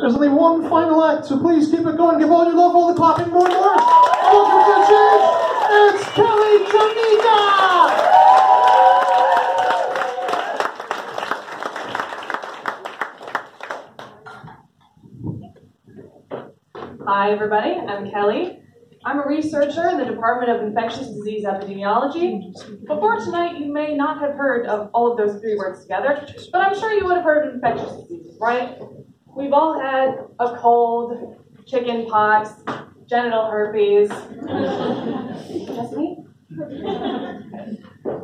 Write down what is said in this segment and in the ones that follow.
There's only one final act, so please keep it going. Give all your love, all the clapping, more and more. Welcome to the it's Kelly Janika! Hi, everybody. I'm Kelly. I'm a researcher in the Department of Infectious Disease Epidemiology. Before tonight, you may not have heard of all of those three words together, but I'm sure you would have heard of infectious diseases, right? We've all had a cold, chicken pox, genital herpes. Just me?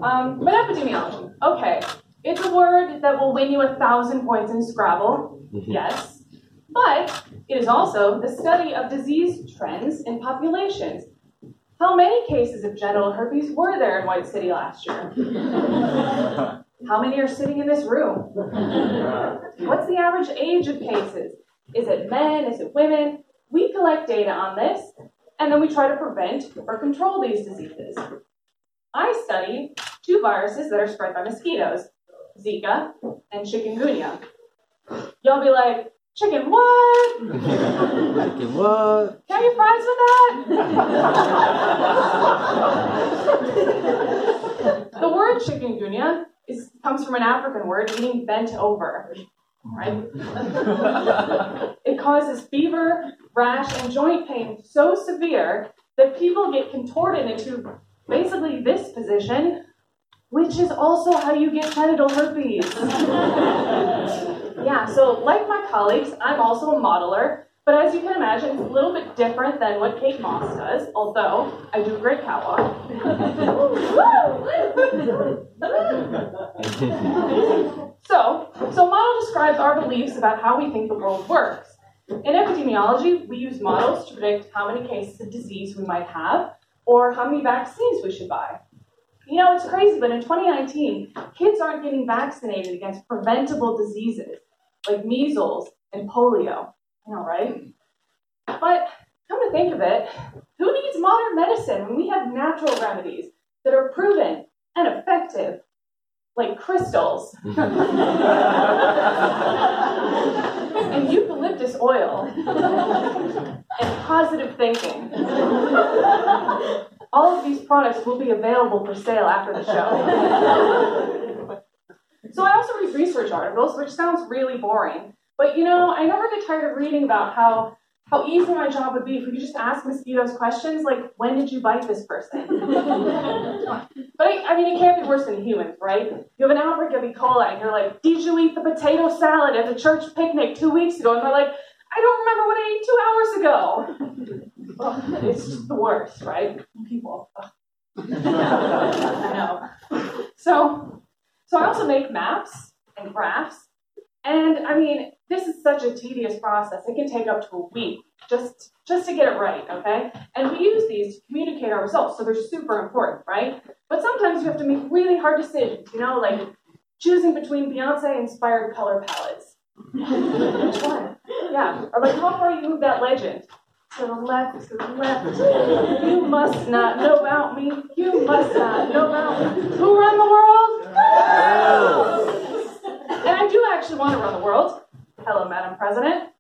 Um, but epidemiology, okay. It's a word that will win you a thousand points in Scrabble, yes. But it is also the study of disease trends in populations. How many cases of genital herpes were there in White City last year? How many are sitting in this room? What's the average age of cases? Is it men? Is it women? We collect data on this, and then we try to prevent or control these diseases. I study two viruses that are spread by mosquitoes, Zika and chikungunya. Y'all be like, Chicken what? Chicken what? Can you get fries with that? the word chikungunya is, comes from an African word meaning bent over, right? it causes fever, rash, and joint pain so severe that people get contorted into basically this position, which is also how you get genital herpes. Yeah, so like my colleagues, I'm also a modeler, but as you can imagine, it's a little bit different than what Kate Moss does, although I do a great catwalk. so, so model describes our beliefs about how we think the world works. In epidemiology, we use models to predict how many cases of disease we might have or how many vaccines we should buy. You know, it's crazy, but in 2019, kids aren't getting vaccinated against preventable diseases like measles and polio. I know, right? But come to think of it, who needs modern medicine when we have natural remedies that are proven and effective, like crystals mm-hmm. and eucalyptus oil and positive thinking? All of these products will be available for sale after the show. so I also read research articles, which sounds really boring. But you know, I never get tired of reading about how how easy my job would be if we could just ask mosquitoes questions like, when did you bite this person? but I, I, mean, it can't be worse than humans, right? You have an outbreak of E. coli, and you're like, did you eat the potato salad at the church picnic two weeks ago? And they're like, I don't remember what I ate two hours ago. It's just the worst, right? People. I know. So, so I also make maps and graphs, and I mean, this is such a tedious process. It can take up to a week just just to get it right, okay? And we use these to communicate our results, so they're super important, right? But sometimes you have to make really hard decisions, you know, like choosing between Beyonce-inspired color palettes. Which one? Yeah. Or like how far you move that legend to the left, to the left. You must not know about me. You must not know about me. Who run the world? And I do actually want to run the world. Hello, Madam President.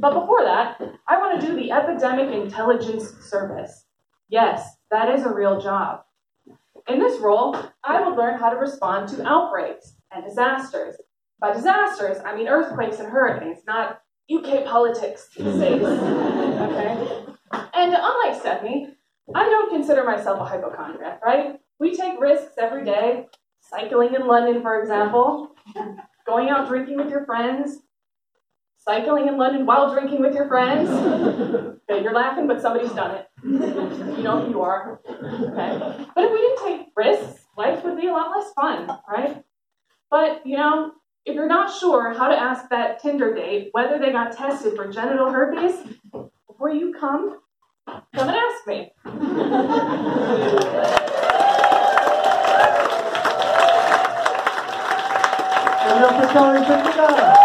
But before that, I want to do the Epidemic Intelligence Service. Yes, that is a real job. In this role, I will learn how to respond to outbreaks and disasters. By disasters, I mean earthquakes and hurricanes, not UK politics these okay? And unlike Stephanie, I don't consider myself a hypochondriac, right? We take risks every day, cycling in London, for example, going out drinking with your friends, cycling in London while drinking with your friends. Okay, you're laughing, but somebody's done it. You know who you are. Okay? But if we didn't take risks, life would be a lot less fun, right? But, you know, if you're not sure how to ask that Tinder date whether they got tested for genital herpes, before you come, come and ask me. ありがとうございました。